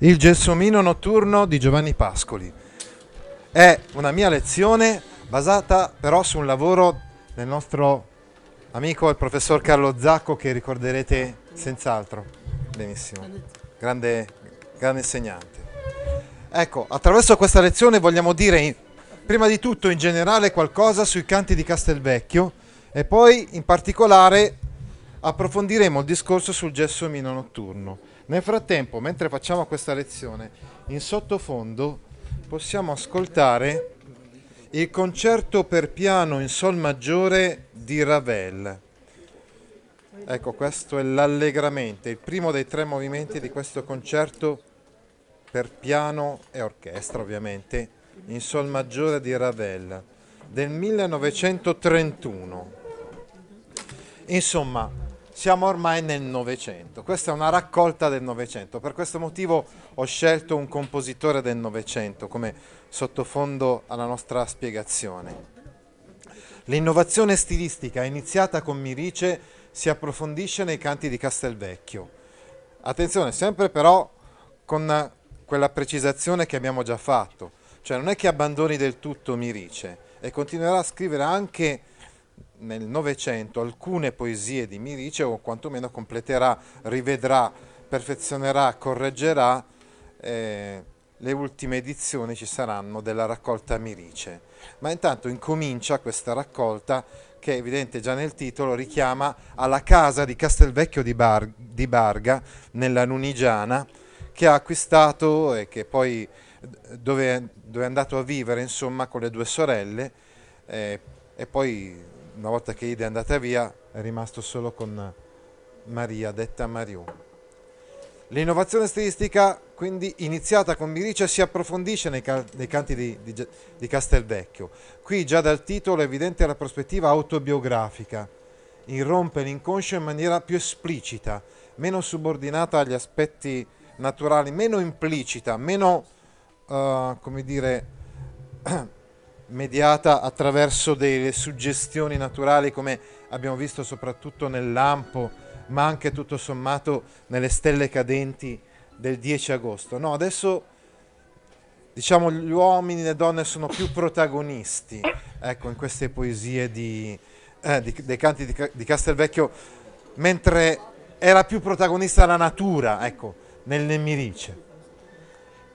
Il gelsomino notturno di Giovanni Pascoli. È una mia lezione basata però su un lavoro del nostro amico il professor Carlo Zacco che ricorderete senz'altro. Benissimo. Grande, grande insegnante. Ecco, attraverso questa lezione vogliamo dire in- prima di tutto in generale qualcosa sui canti di Castelvecchio e poi in particolare approfondiremo il discorso sul gelsomino notturno. Nel frattempo, mentre facciamo questa lezione, in sottofondo possiamo ascoltare il concerto per piano in sol maggiore di Ravel. Ecco, questo è l'allegramente, il primo dei tre movimenti di questo concerto per piano e orchestra, ovviamente, in sol maggiore di Ravel del 1931. Insomma, siamo ormai nel Novecento. Questa è una raccolta del Novecento. Per questo motivo ho scelto un compositore del Novecento come sottofondo alla nostra spiegazione. L'innovazione stilistica iniziata con Mirice si approfondisce nei canti di Castelvecchio. Attenzione, sempre però con quella precisazione che abbiamo già fatto, cioè non è che abbandoni del tutto Mirice e continuerà a scrivere anche nel Novecento alcune poesie di Mirice o quantomeno completerà, rivedrà, perfezionerà, correggerà. eh, le ultime edizioni ci saranno della raccolta Mirice. Ma intanto incomincia questa raccolta che è evidente già nel titolo, richiama alla casa di Castelvecchio di, Bar- di Barga, nella Nunigiana, che ha acquistato e che poi dove, dove è andato a vivere insomma con le due sorelle eh, e poi una volta che Ida è andata via è rimasto solo con Maria, detta Mariù. L'innovazione stilistica, quindi iniziata con Mirice, si approfondisce nei, ca- nei canti di, di- di Castelvecchio. Qui già dal titolo è evidente la prospettiva autobiografica, irrompe l'inconscio in maniera più esplicita, meno subordinata agli aspetti naturali, meno implicita, meno, eh, come dire, mediata attraverso delle suggestioni naturali come abbiamo visto soprattutto nel lampo, ma anche tutto sommato nelle stelle cadenti del 10 agosto. No, adesso diciamo gli uomini e le donne sono più protagonisti, ecco, in queste poesie di, eh, di- dei canti di, di Castelvecchio, mentre era più protagonista la natura, ecco, nel Nemirice.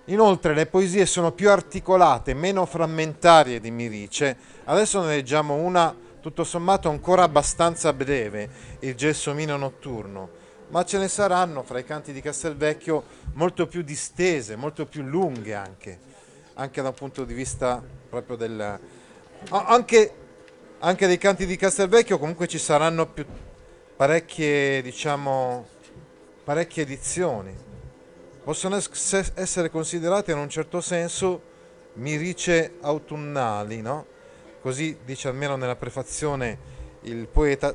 Inoltre le poesie sono più articolate, meno frammentarie di Mirice. Adesso ne leggiamo una tutto sommato ancora abbastanza breve, il Gelsomino notturno, ma ce ne saranno fra i canti di Castelvecchio molto più distese, molto più lunghe anche, anche da un punto di vista proprio del... Anche, anche dei canti di Castelvecchio comunque ci saranno più parecchie, diciamo, parecchie edizioni possono es- se- essere considerate in un certo senso mirice autunnali, no? Così dice almeno nella prefazione il poeta,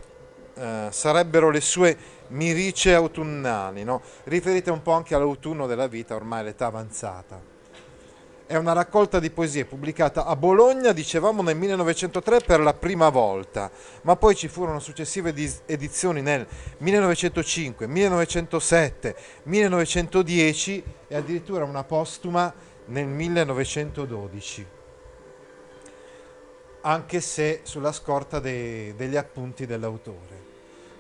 eh, sarebbero le sue mirice autunnali, no? Riferite un po' anche all'autunno della vita, ormai l'età avanzata. È una raccolta di poesie pubblicata a Bologna, dicevamo, nel 1903 per la prima volta, ma poi ci furono successive edizioni nel 1905, 1907, 1910 e addirittura una postuma nel 1912, anche se sulla scorta dei- degli appunti dell'autore.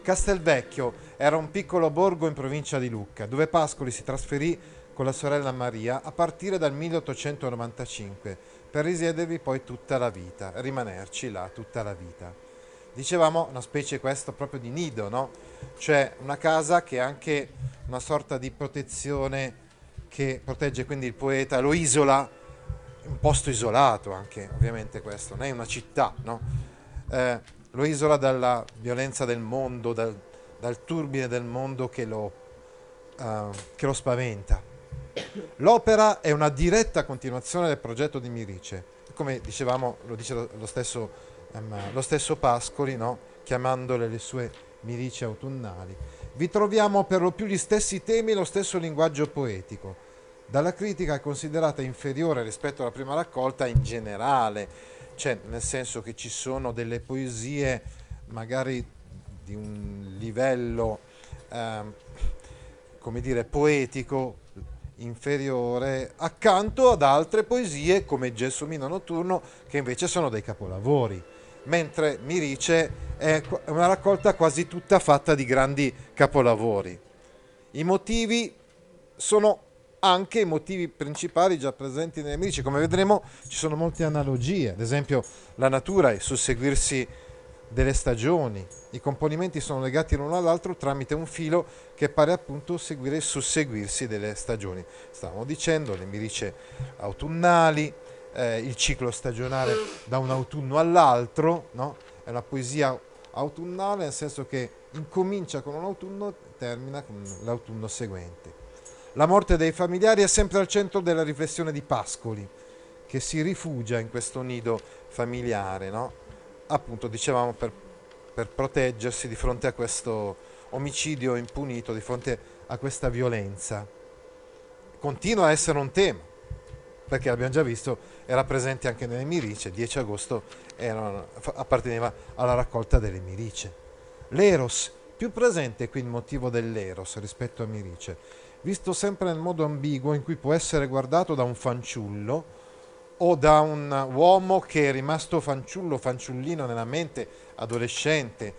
Castelvecchio era un piccolo borgo in provincia di Lucca, dove Pascoli si trasferì con la sorella Maria a partire dal 1895 per risiedervi poi tutta la vita, rimanerci là tutta la vita. Dicevamo una specie questa proprio di nido, no? Cioè una casa che è anche una sorta di protezione che protegge quindi il poeta, lo isola, un posto isolato anche, ovviamente questo, non è una città, no? Eh, lo isola dalla violenza del mondo, dal, dal turbine del mondo che lo, eh, che lo spaventa. L'opera è una diretta continuazione del progetto di Mirice, come dicevamo, lo dice lo stesso, um, lo stesso Pascoli, no? chiamandole le sue Mirice autunnali. Vi troviamo per lo più gli stessi temi e lo stesso linguaggio poetico. Dalla critica è considerata inferiore rispetto alla prima raccolta in generale, cioè nel senso che ci sono delle poesie magari di un livello eh, come dire poetico inferiore accanto ad altre poesie come Gelsomino notturno che invece sono dei capolavori. Mentre Mirice è una raccolta quasi tutta fatta di grandi capolavori. I motivi sono anche i motivi principali già presenti nelle Mirice. Come vedremo ci sono molte analogie. Ad esempio la natura è susseguirsi delle stagioni. I componimenti sono legati l'uno all'altro tramite un filo che pare appunto seguire il susseguirsi delle stagioni. Stavamo dicendo le mirice autunnali, eh, il ciclo stagionale da un autunno all'altro, no? è una poesia autunnale nel senso che incomincia con un autunno e termina con l'autunno seguente. La morte dei familiari è sempre al centro della riflessione di Pascoli, che si rifugia in questo nido familiare, no? Appunto dicevamo per, per proteggersi di fronte a questo omicidio impunito, di fronte a questa violenza. Continua a essere un tema, perché abbiamo già visto, era presente anche nelle Mirice, 10 agosto era, apparteneva alla raccolta delle Mirice. L'Eros, più presente qui il motivo dell'Eros rispetto a Mirice, visto sempre nel modo ambiguo in cui può essere guardato da un fanciullo, o da un uomo che è rimasto fanciullo, fanciullino nella mente, adolescente,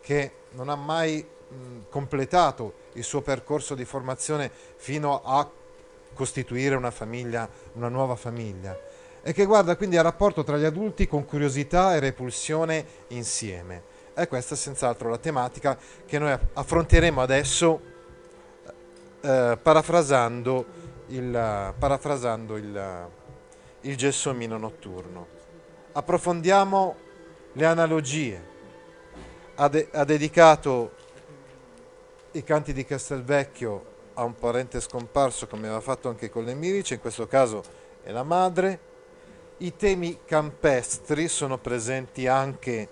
che non ha mai mh, completato il suo percorso di formazione fino a costituire una famiglia, una nuova famiglia, e che guarda quindi al rapporto tra gli adulti con curiosità e repulsione insieme. E questa è senz'altro la tematica che noi affronteremo adesso eh, parafrasando il, parafrasando il il gelsomino notturno. Approfondiamo le analogie. Ha, de- ha dedicato i canti di Castelvecchio a un parente scomparso come aveva fatto anche con le Mirice, in questo caso è la madre. I temi campestri sono presenti anche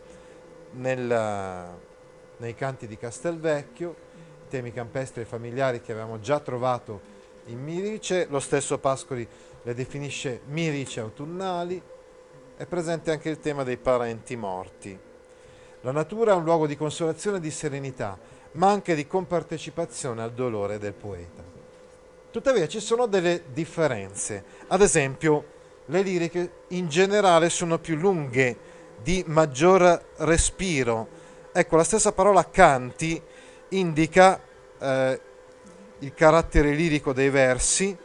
nel, nei canti di Castelvecchio, i temi campestri familiari che avevamo già trovato in Mirice, lo stesso Pascoli le definisce mirici autunnali, è presente anche il tema dei parenti morti. La natura è un luogo di consolazione e di serenità, ma anche di compartecipazione al dolore del poeta. Tuttavia ci sono delle differenze, ad esempio le liriche in generale sono più lunghe, di maggior respiro. Ecco, la stessa parola canti indica eh, il carattere lirico dei versi,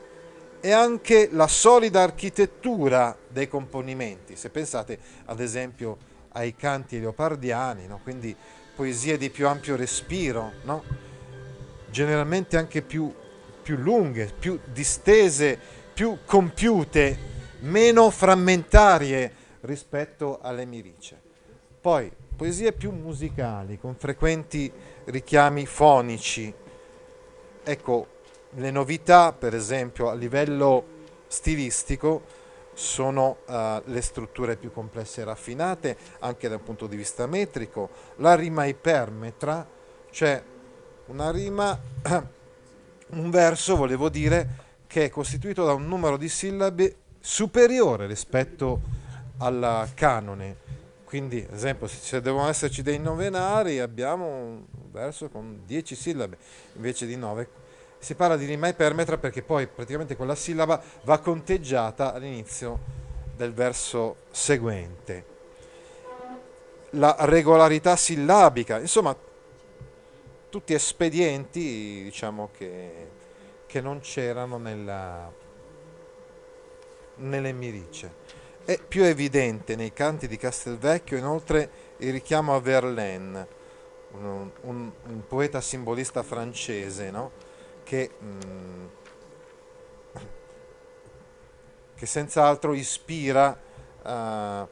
e anche la solida architettura dei componimenti. Se pensate ad esempio ai canti leopardiani, no? quindi poesie di più ampio respiro, no? generalmente anche più, più lunghe, più distese, più compiute, meno frammentarie rispetto alle mirice. Poi poesie più musicali, con frequenti richiami fonici. Ecco, le novità, per esempio, a livello stilistico sono uh, le strutture più complesse e raffinate, anche dal punto di vista metrico, la rima ipermetra, cioè una rima, un verso, volevo dire, che è costituito da un numero di sillabe superiore rispetto al canone. Quindi, ad esempio, se devono esserci dei novenari, abbiamo un verso con 10 sillabe invece di 9 si parla di rima ipermetra perché poi praticamente quella sillaba va conteggiata all'inizio del verso seguente. La regolarità sillabica, insomma, tutti espedienti diciamo che, che non c'erano nella, nelle mirice. È più evidente nei canti di Castelvecchio inoltre il richiamo a Verlaine, un, un, un poeta simbolista francese, no? che, mm, che senz'altro ispira uh,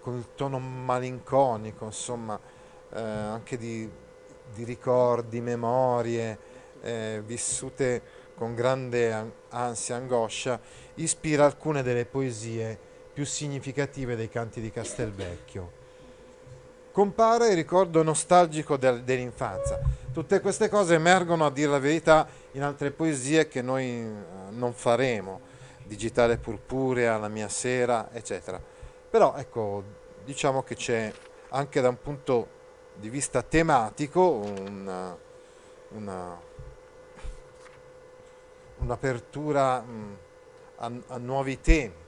con il tono malinconico, insomma, uh, anche di, di, ricordi, memorie eh, vissute con grande ansia e angoscia, ispira alcune delle poesie più significative dei canti di Castelvecchio. Compare il ricordo nostalgico del, dell'infanzia. Tutte queste cose emergono, a dire la verità, in altre poesie che noi eh, non faremo, Digitale Purpurea, La mia sera, eccetera. Però ecco, diciamo che c'è anche da un punto di vista tematico una, una, un'apertura mh, a, a, nuovi temi.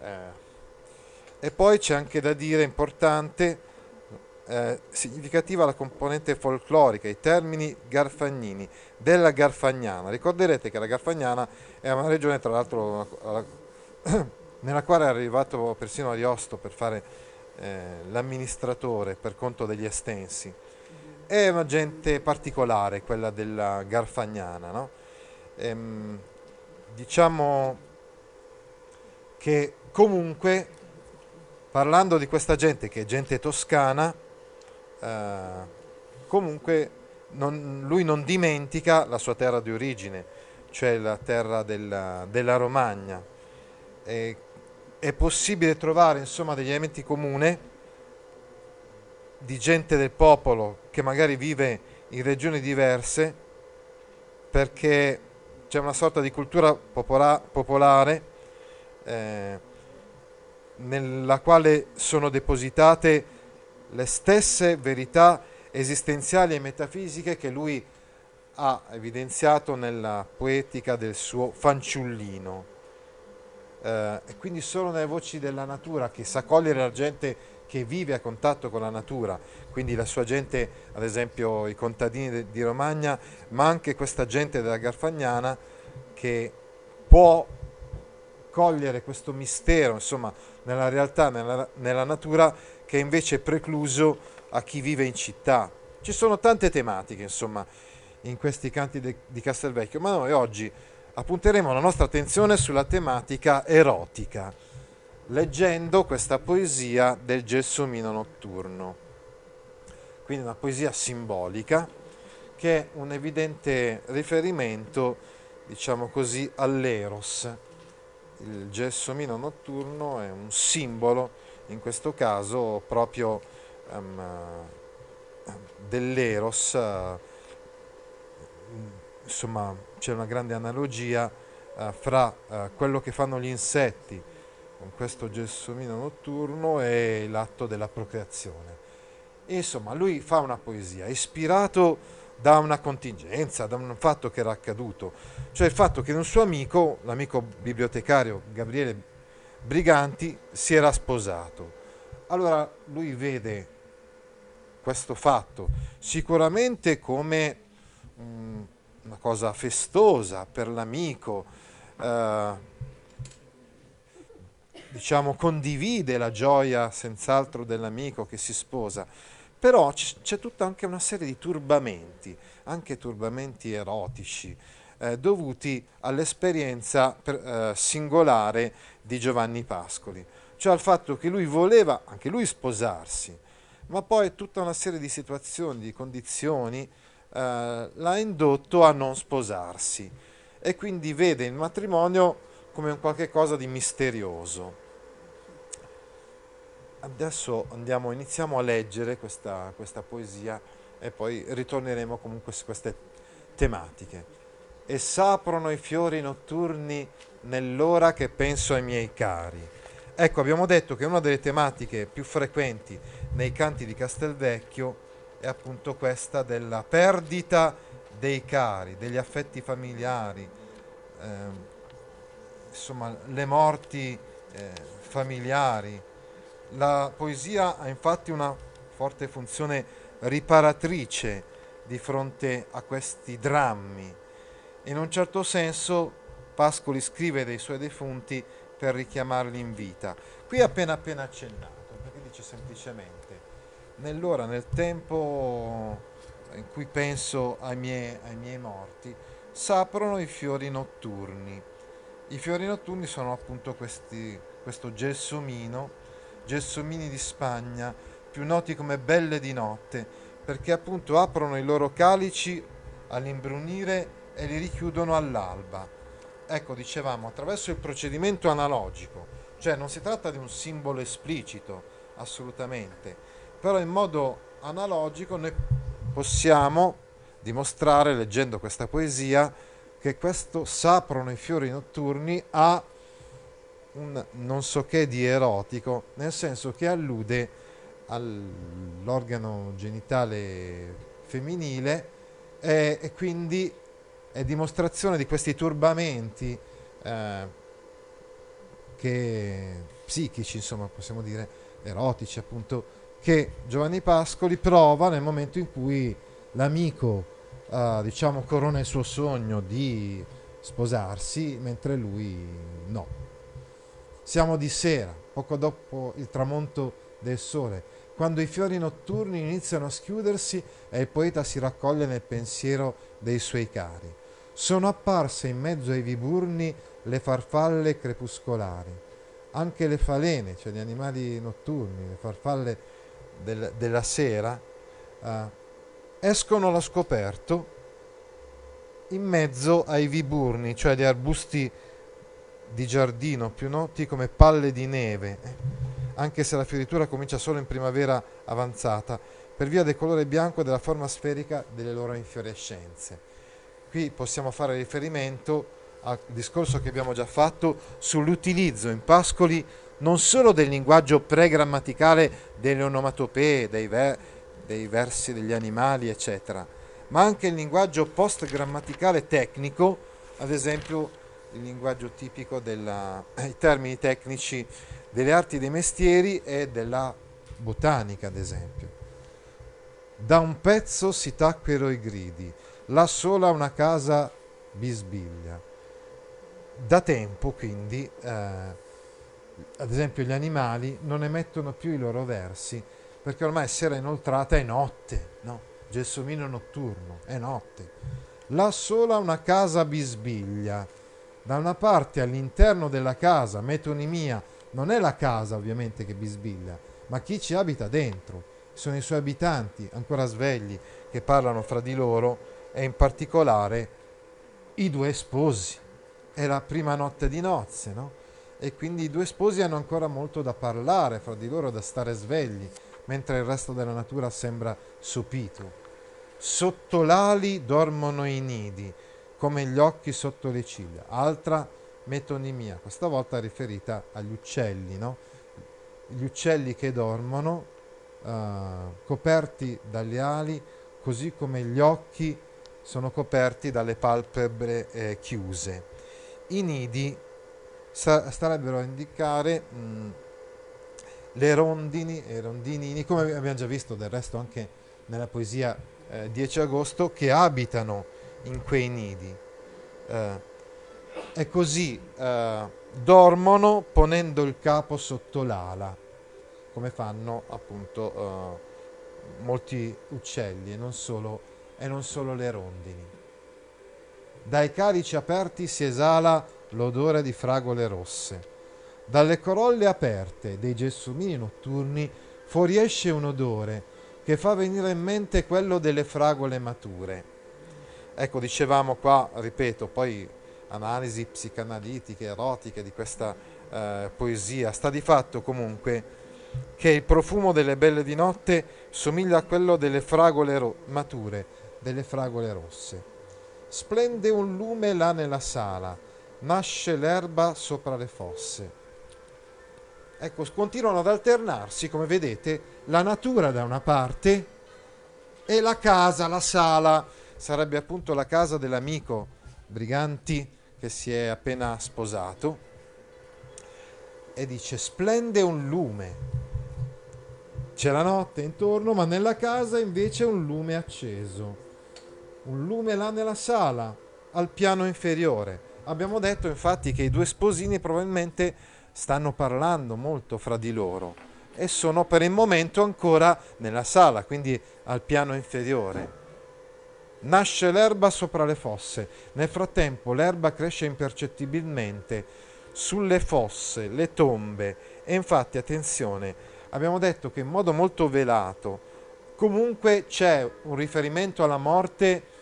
Eh, e poi c'è anche da dire importante, eh, significativa la componente folclorica, i termini garfagnini, della Garfagnana. Ricorderete che la Garfagnana è una regione, tra l'altro, nella quale è arrivato persino Ariosto per fare eh, l'amministratore per conto degli estensi. È una gente particolare quella della Garfagnana, no? ehm, diciamo che comunque parlando di questa gente che è gente toscana, eh, comunque non, lui non dimentica la sua terra di origine, cioè la terra della, della Romagna. E, è possibile trovare insomma degli elementi comuni di gente del popolo che magari vive in regioni diverse perché c'è una sorta di cultura popola- popolare eh, nella quale sono depositate le stesse verità esistenziali e metafisiche che lui ha evidenziato nella poetica del suo fanciullino. Eh, e quindi sono nelle voci della natura che sa cogliere la gente che vive a contatto con la natura, quindi la sua gente, ad esempio i contadini di Romagna, ma anche questa gente della Garfagnana che può cogliere questo mistero, insomma, nella realtà, nella, nella natura, che è invece precluso a chi vive in città. Ci sono tante tematiche, insomma, in questi canti de, di Castelvecchio, ma noi oggi appunteremo la nostra attenzione sulla tematica erotica, leggendo questa poesia del Gelsomino notturno. Quindi una poesia simbolica che è un evidente riferimento, diciamo così, all'eros, il gelsomino notturno è un simbolo, in questo caso proprio um, dell'eros, uh, insomma c'è una grande analogia uh, fra uh, quello che fanno gli insetti con questo gelsomino notturno e l'atto della procreazione. Insomma, lui fa una poesia ispirato da una contingenza, da un fatto che era accaduto, cioè il fatto che un suo amico, l'amico bibliotecario Gabriele Briganti, si era sposato. Allora lui vede questo fatto sicuramente come um, una cosa festosa per l'amico, eh, diciamo condivide la gioia senz'altro dell'amico che si sposa, però c'è tutta anche una serie di turbamenti, anche turbamenti erotici, eh, dovuti all'esperienza per, eh, singolare di Giovanni Pascoli, cioè al fatto che lui voleva anche lui sposarsi, ma poi tutta una serie di situazioni, di condizioni eh, l'ha indotto a non sposarsi e quindi vede il matrimonio come un qualche cosa di misterioso adesso andiamo, iniziamo a leggere questa, questa poesia e poi ritorneremo comunque su queste tematiche. E s'aprono i fiori notturni nell'ora che penso ai miei cari. Ecco, abbiamo detto che una delle tematiche più frequenti nei canti di Castelvecchio è appunto questa della perdita dei cari, degli affetti familiari, eh, insomma le morti eh, familiari, la poesia ha infatti una forte funzione riparatrice di fronte a questi drammi. In un certo senso Pascoli scrive dei suoi defunti per richiamarli in vita. Qui appena appena accennato, perché dice semplicemente, nell'ora, nel tempo in cui penso ai miei, ai miei morti, s'aprono i fiori notturni. I fiori notturni sono appunto questi, questo gelsomino gelsomini di Spagna, più noti come belle di notte, perché appunto aprono i loro calici all'imbrunire e li richiudono all'alba. Ecco, dicevamo, attraverso il procedimento analogico, cioè non si tratta di un simbolo esplicito, assolutamente, però in modo analogico noi possiamo dimostrare, leggendo questa poesia, che questo saprono i fiori notturni ha un non so che di erotico, nel senso che allude all'organo genitale femminile e, e quindi è dimostrazione di questi turbamenti eh, che, psichici, insomma, possiamo dire erotici, appunto, che Giovanni Pascoli prova nel momento in cui l'amico uh, diciamo corona il suo sogno di sposarsi mentre lui no. Siamo di sera, poco dopo il tramonto del sole, quando i fiori notturni iniziano a schiudersi e il poeta si raccoglie nel pensiero dei suoi cari. Sono apparse in mezzo ai viburni le farfalle crepuscolari, anche le falene, cioè gli animali notturni, le farfalle del, della sera, uh, escono allo scoperto in mezzo ai viburni, cioè gli arbusti di giardino più noti come palle di neve, anche se la fioritura comincia solo in primavera avanzata, per via del colore bianco e della forma sferica delle loro infiorescenze. Qui possiamo fare riferimento al discorso che abbiamo già fatto sull'utilizzo in Pascoli non solo del linguaggio pregrammaticale delle onomatopee, dei, ver- dei versi degli animali, eccetera, ma anche il linguaggio post-grammaticale tecnico, ad esempio il linguaggio tipico dei termini tecnici delle arti dei mestieri e della botanica, ad esempio. Da un pezzo si tacquero i gridi, là sola una casa bisbiglia. Da tempo, quindi, eh, ad esempio gli animali non emettono più i loro versi, perché ormai sera inoltrata è notte, no? Gelsomino notturno, è notte. Là sola una casa bisbiglia. Da una parte all'interno della casa, metonimia, non è la casa ovviamente che bisbiglia, ma chi ci abita dentro. Sono i suoi abitanti, ancora svegli, che parlano fra di loro e in particolare i due sposi. È la prima notte di nozze, no? E quindi i due sposi hanno ancora molto da parlare fra di loro, da stare svegli mentre il resto della natura sembra sopito. Sotto l'ali dormono i nidi, come gli occhi sotto le ciglia. Altra metonimia, questa volta riferita agli uccelli, no? Gli uccelli che dormono uh, coperti dalle ali, così come gli occhi sono coperti dalle palpebre eh, chiuse. I nidi sa- starebbero a indicare mh, mm, le rondini e rondinini, come abbiamo già visto del resto anche nella poesia eh, 10 agosto, che abitano in quei nidi. Eh, e così eh, dormono ponendo il capo sotto l'ala, come fanno appunto eh, molti uccelli e non, solo, e non solo le rondini. Dai calici aperti si esala l'odore di fragole rosse dalle corolle aperte dei gelsomini notturni fuoriesce un odore che fa venire in mente quello delle fragole mature. Ecco, dicevamo qua, ripeto, poi analisi psicanalitiche, erotiche di questa eh, poesia. Sta di fatto comunque che il profumo delle belle di notte somiglia a quello delle fragole ro- mature, delle fragole rosse. Splende un lume là nella sala, nasce l'erba sopra le fosse ecco, continuano ad alternarsi, come vedete, la natura da una parte e la casa, la sala, sarebbe appunto la casa dell'amico Briganti che si è appena sposato. E dice, splende un lume. C'è la notte intorno, ma nella casa invece un lume acceso. Un lume là nella sala, al piano inferiore. Abbiamo detto infatti che i due sposini probabilmente stanno parlando molto fra di loro e sono per il momento ancora nella sala, quindi al piano inferiore. Nasce l'erba sopra le fosse, nel frattempo l'erba cresce impercettibilmente sulle fosse, le tombe. E infatti attenzione, abbiamo detto che in modo molto velato comunque c'è un riferimento alla morte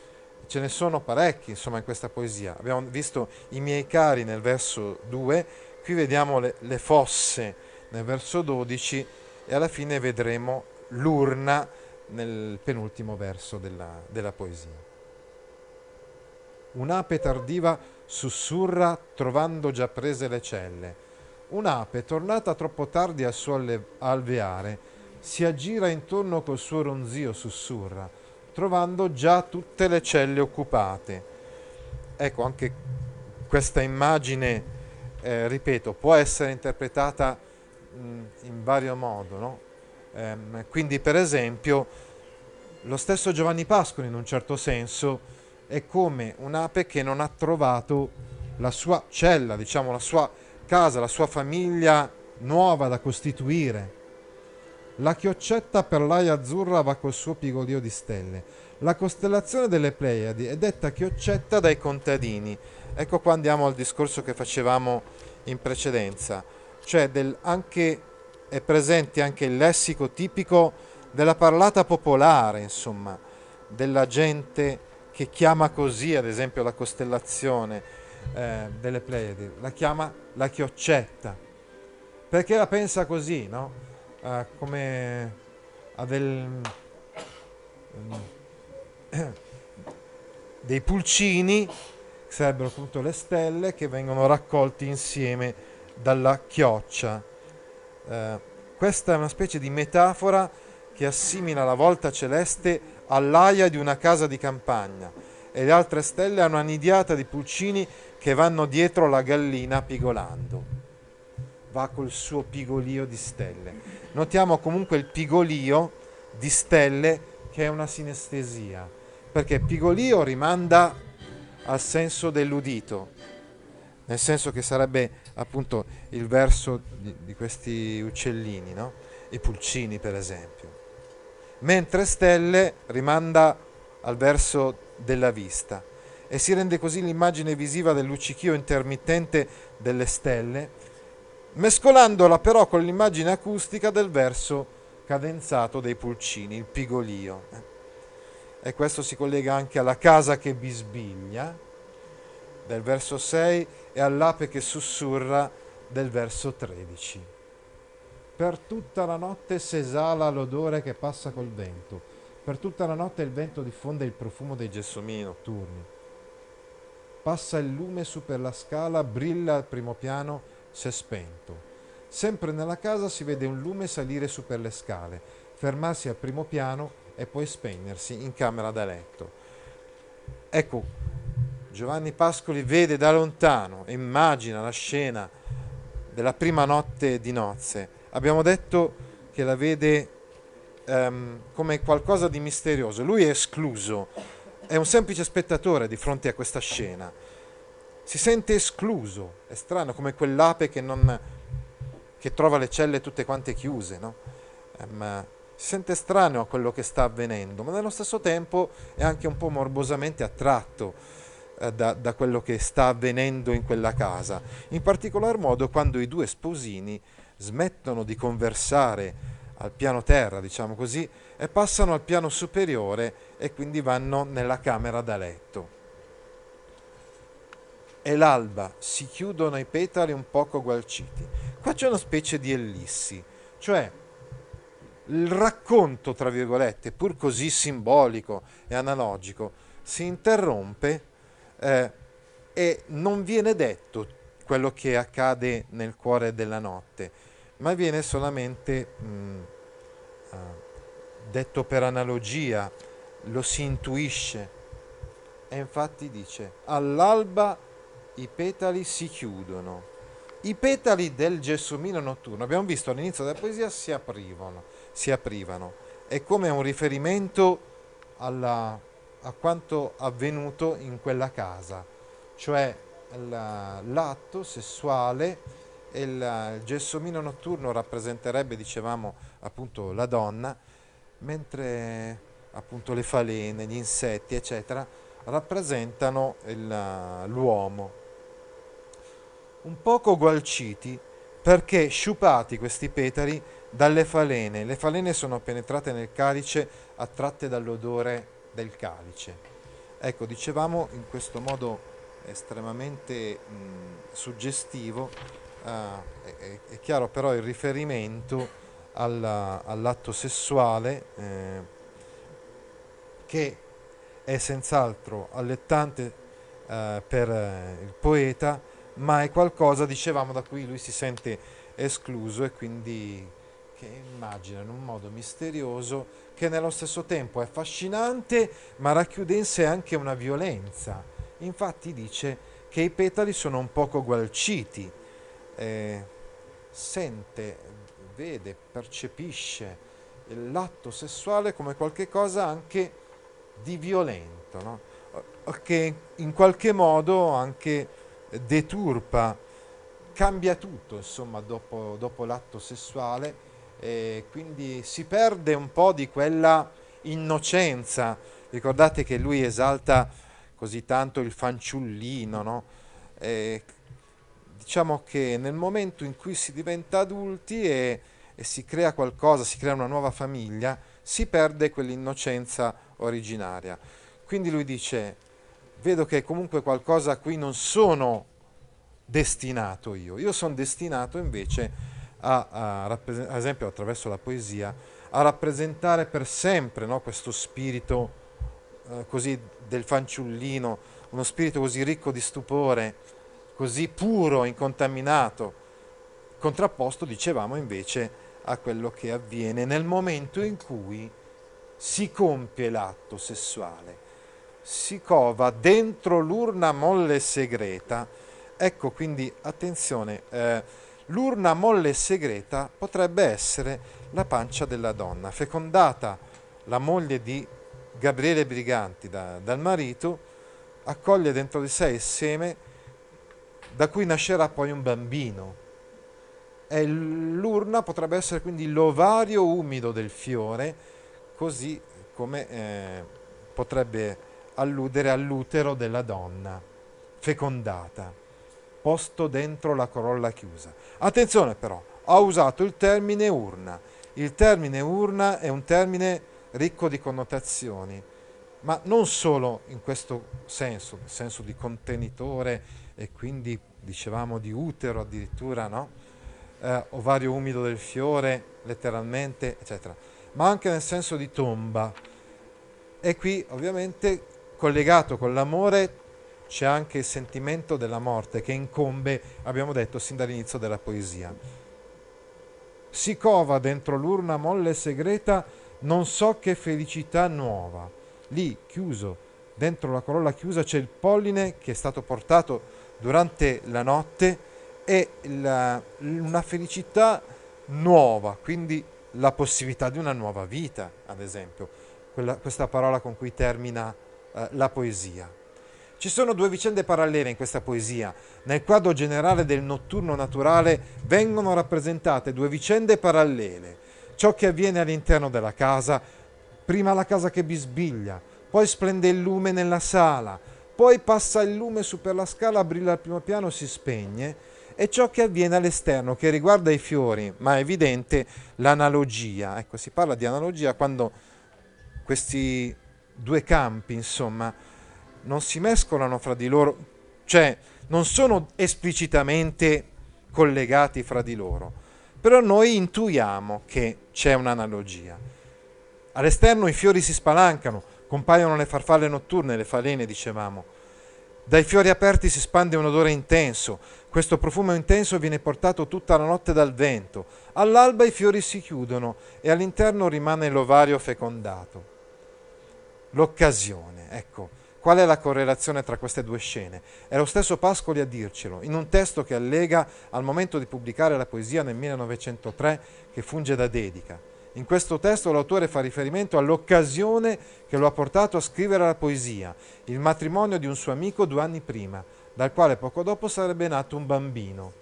ce ne sono parecchi insomma in questa poesia. Abbiamo visto i miei cari nel verso 2, qui vediamo le, le fosse nel verso 12 e alla fine vedremo l'urna nel penultimo verso della, della poesia. Un'ape tardiva sussurra trovando già prese le celle. Un'ape, tornata troppo tardi al suo alveare, si aggira intorno col suo ronzio, sussurra, trovando già tutte le celle occupate. Ecco, anche questa immagine, eh, ripeto, può essere interpretata mh, in vario modo, no? Ehm, quindi, per esempio, lo stesso Giovanni Pascoli, in un certo senso, è come un'ape che non ha trovato la sua cella, diciamo la sua casa, la sua famiglia nuova da costituire. La chioccetta per l'aia azzurra va col suo pigolio di stelle. La costellazione delle Pleiadi è detta chioccetta dai contadini. Ecco qua andiamo al discorso che facevamo in precedenza, cioè del, anche, è presente anche il lessico tipico della parlata popolare, insomma, della gente che chiama così, ad esempio, la costellazione eh, delle Pleiadi, la chiama la chioccetta, perché la pensa così, no? Eh, come a del, eh, dei pulcini, che sarebbero appunto le stelle, che vengono raccolti insieme dalla chioccia. Eh, questa è una specie di metafora che assimila la volta celeste all'aia di una casa di campagna e le altre stelle hanno una nidiata di pulcini che vanno dietro la gallina pigolando. Va col suo pigolio di stelle. Notiamo comunque il pigolio di stelle che è una sinestesia, perché pigolio rimanda al senso dell'udito, nel senso che sarebbe appunto il verso di, di questi uccellini, no? i pulcini per esempio mentre stelle rimanda al verso della vista e si rende così l'immagine visiva del luccichio intermittente delle stelle, mescolandola però con l'immagine acustica del verso cadenzato dei pulcini, il pigolio. E questo si collega anche alla casa che bisbiglia del verso 6 e all'ape che sussurra del verso 13. Per tutta la notte s'esala l'odore che passa col vento. Per tutta la notte il vento diffonde il profumo dei gelsomini notturni. Passa il lume su per la scala, brilla al primo piano, s'è spento. Sempre nella casa si vede un lume salire su per le scale, fermarsi al primo piano e poi spegnersi in camera da letto. Ecco, Giovanni Pascoli vede da lontano e immagina la scena della prima notte di nozze abbiamo detto che la vede um, come qualcosa di misterioso. Lui è escluso, è un semplice spettatore di fronte a questa scena. Si sente escluso, è strano, come quell'ape che, non, che trova le celle tutte quante chiuse, no? Um, si sente strano a quello che sta avvenendo, ma nello stesso tempo è anche un po' morbosamente attratto da, da, quello che sta avvenendo in quella casa, in particolar modo quando i due sposini smettono di conversare al piano terra, diciamo così, e passano al piano superiore e quindi vanno nella camera da letto. E l'alba, si chiudono i petali un poco gualciti. Qua c'è una specie di ellissi, cioè il racconto, tra virgolette, pur così simbolico e analogico, si interrompe eh, e non viene detto quello che accade nel cuore della notte, ma viene solamente mh, mm, uh, detto per analogia, lo si intuisce. E infatti dice, all'alba i petali si chiudono. I petali del gelsomino notturno, abbiamo visto all'inizio della poesia, si aprivano, si aprivano. È come un riferimento alla, a quanto avvenuto in quella casa, cioè l'atto sessuale e il, gelsomino notturno rappresenterebbe, dicevamo, appunto la donna, mentre appunto le falene, gli insetti, eccetera, rappresentano il, l'uomo. Un poco gualciti perché sciupati questi petali dalle falene. Le falene sono penetrate nel calice attratte dall'odore del calice. Ecco, dicevamo in questo modo estremamente mh, suggestivo, uh, è, è, chiaro però il riferimento alla, all'atto sessuale eh, che è senz'altro allettante eh, per eh, il poeta, ma è qualcosa, dicevamo, da cui lui si sente escluso e quindi che immagina in un modo misterioso che nello stesso tempo è affascinante, ma racchiude in sé anche una violenza. Infatti dice che i petali sono un poco gualciti, eh, sente, vede, percepisce l'atto sessuale come qualcosa anche di violento, no? che in qualche modo anche deturpa, cambia tutto insomma dopo, dopo l'atto sessuale e quindi si perde un po' di quella innocenza. Ricordate che lui esalta così tanto il fanciullino, no? E diciamo che nel momento in cui si diventa adulti e, e si crea qualcosa, si crea una nuova famiglia, si perde quell'innocenza originaria. Quindi lui dice, vedo che comunque qualcosa a cui non sono destinato io, io sono destinato invece a, a ad esempio attraverso la poesia, a rappresentare per sempre no, questo spirito eh, così del fanciullino, uno spirito così ricco di stupore, così puro, incontaminato, contrapposto, dicevamo invece, a quello che avviene nel momento in cui si compie l'atto sessuale, si cova dentro l'urna molle segreta. Ecco quindi attenzione, eh, l'urna molle segreta potrebbe essere la pancia della donna, fecondata la moglie di Gabriele Briganti da, dal marito, accoglie dentro di sé il seme da cui nascerà poi un bambino. E l'urna potrebbe essere quindi l'ovario umido del fiore, così come eh, potrebbe alludere all'utero della donna fecondata, posto dentro la corolla chiusa. Attenzione però, ha usato il termine urna. Il termine urna è un termine ricco di connotazioni, ma non solo in questo senso, nel senso di contenitore e quindi dicevamo di utero addirittura, no? Eh, ovario umido del fiore, letteralmente, eccetera, ma anche nel senso di tomba. E qui ovviamente collegato con l'amore c'è anche il sentimento della morte che incombe, abbiamo detto sin dall'inizio della poesia. Si cova dentro l'urna molle segreta, non so che felicità nuova. Lì, chiuso, dentro la corolla chiusa, c'è il polline che è stato portato durante la notte e la, una felicità nuova, quindi la possibilità di una nuova vita, ad esempio, quella, questa parola con cui termina eh, la poesia. Ci sono due vicende parallele in questa poesia. Nel quadro generale del notturno naturale vengono rappresentate due vicende parallele. Ciò che avviene all'interno della casa, prima la casa che bisbiglia, poi splende il lume nella sala, poi passa il lume su per la scala, brilla al primo piano, si spegne, e ciò che avviene all'esterno, che riguarda i fiori, ma è evidente l'analogia. Ecco, si parla di analogia quando questi due campi, insomma, non si mescolano fra di loro, cioè non sono esplicitamente collegati fra di loro, però noi intuiamo che c'è un'analogia. All'esterno i fiori si spalancano, compaiono le farfalle notturne, le falene, dicevamo. Dai fiori aperti si spande un odore intenso. Questo profumo intenso viene portato tutta la notte dal vento. All'alba i fiori si chiudono e all'interno rimane l'ovario fecondato. L'occasione, ecco. Qual è la correlazione tra queste due scene? È lo stesso Pascoli a dircelo, in un testo che allega al momento di pubblicare la poesia nel 1903 che funge da dedica. In questo testo l'autore fa riferimento all'occasione che lo ha portato a scrivere la poesia, il matrimonio di un suo amico due anni prima, dal quale poco dopo sarebbe nato un bambino,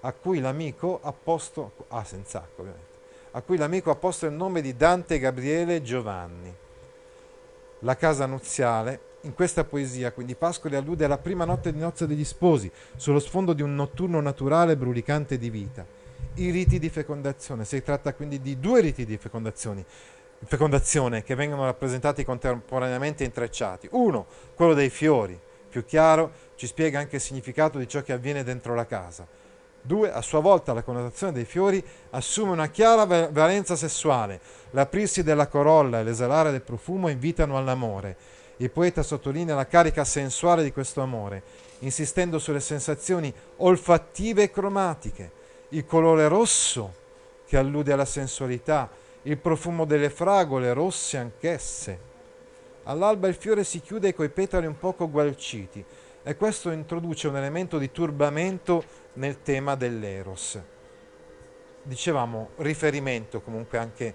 a cui l'amico ha posto, ah, ovviamente, a cui l'amico ha posto il nome di Dante Gabriele Giovanni. La casa nuziale, in questa poesia, quindi Pascoli allude alla prima notte di nozze degli sposi, sullo sfondo di un notturno naturale brulicante di vita i riti di fecondazione. Si tratta quindi di due riti di fecondazione. fecondazione che vengono rappresentati contemporaneamente intrecciati. Uno, quello dei fiori, più chiaro, ci spiega anche il significato di ciò che avviene dentro la casa. Due, a sua volta la connotazione dei fiori assume una chiara valenza sessuale. L'aprirsi della corolla e l'esalare del profumo invitano all'amore. Il poeta sottolinea la carica sensuale di questo amore, insistendo sulle sensazioni olfattive e cromatiche. Il colore rosso, che allude alla sensualità, il profumo delle fragole rosse anch'esse. All'alba il fiore si chiude coi petali un poco gualciti e questo introduce un elemento di turbamento nel tema dell'eros. Dicevamo riferimento comunque anche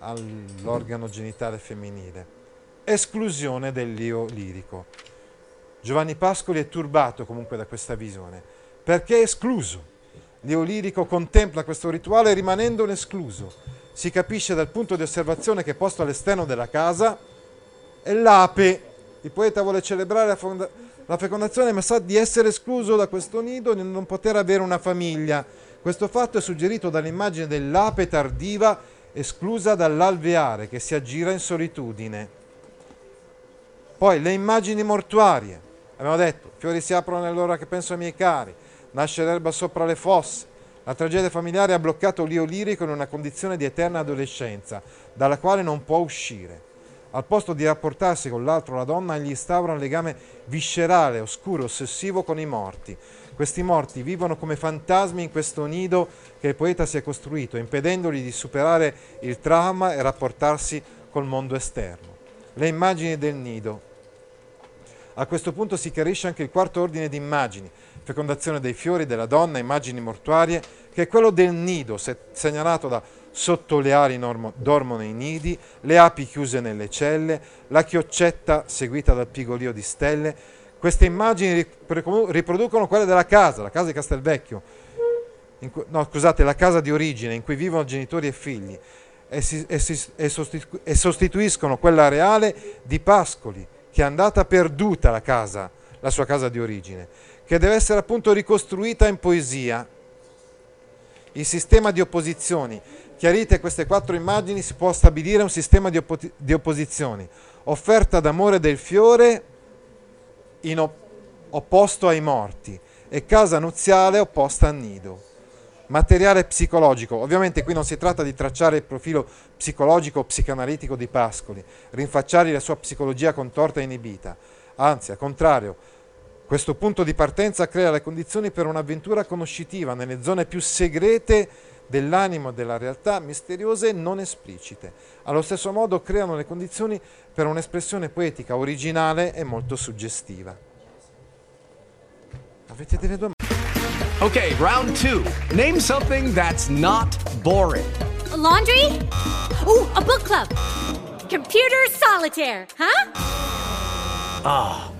all'organo genitale femminile. Esclusione dell'io lirico. Giovanni Pascoli è turbato comunque da questa visione. Perché è escluso? L'io lirico contempla questo rituale rimanendone escluso. Si capisce dal punto di osservazione che è posto all'esterno della casa è l'ape. Il poeta vuole celebrare la, fonda- la fecondazione ma sa di essere escluso da questo nido e di non poter avere una famiglia. Questo fatto è suggerito dall'immagine dell'ape tardiva esclusa dall'alveare che si aggira in solitudine. Poi le immagini mortuarie. Abbiamo detto, fiori si aprono nell'ora che penso ai miei cari, nasce l'erba sopra le fosse. La tragedia familiare ha bloccato l'io lirico in una condizione di eterna adolescenza, dalla quale non può uscire. Al posto di rapportarsi con l'altro, la donna gli instaura un legame viscerale, oscuro, ossessivo con i morti. Questi morti vivono come fantasmi in questo nido che il poeta si è costruito, impedendogli di superare il trauma e rapportarsi col mondo esterno. Le immagini del nido. A questo punto si chiarisce anche il quarto ordine di immagini, fecondazione dei fiori, della donna, immagini mortuarie, che è quello del nido, segnalato da sotto le ali normo, dormono i nidi, le api chiuse nelle celle, la chioccetta seguita dal pigolio di stelle. Queste immagini riproducono quelle della casa, la casa di Castelvecchio, cui, no scusate, la casa di origine in cui vivono genitori e figli e, si, e, si, e, sostitu, e sostituiscono quella reale di Pascoli, che è andata perduta la casa, la sua casa di origine, che deve essere appunto ricostruita in poesia. Il sistema di opposizioni Chiarite queste quattro immagini si può stabilire un sistema di, oppo- di opposizioni. Offerta d'amore del fiore in op- opposto ai morti e casa nuziale opposta al nido. Materiale psicologico. Ovviamente qui non si tratta di tracciare il profilo psicologico o psicanalitico di Pascoli, rinfacciargli la sua psicologia contorta e inibita. Anzi, al contrario, questo punto di partenza crea le condizioni per un'avventura conoscitiva nelle zone più segrete dell'animo della realtà misteriose e non esplicite. Allo stesso modo creano le condizioni per un'espressione poetica originale e molto suggestiva. Avete delle domande? Ok, round 2. Name something that's not boring. A laundry? Ooh, a book club. Computer solitaire, huh? Ah, oh,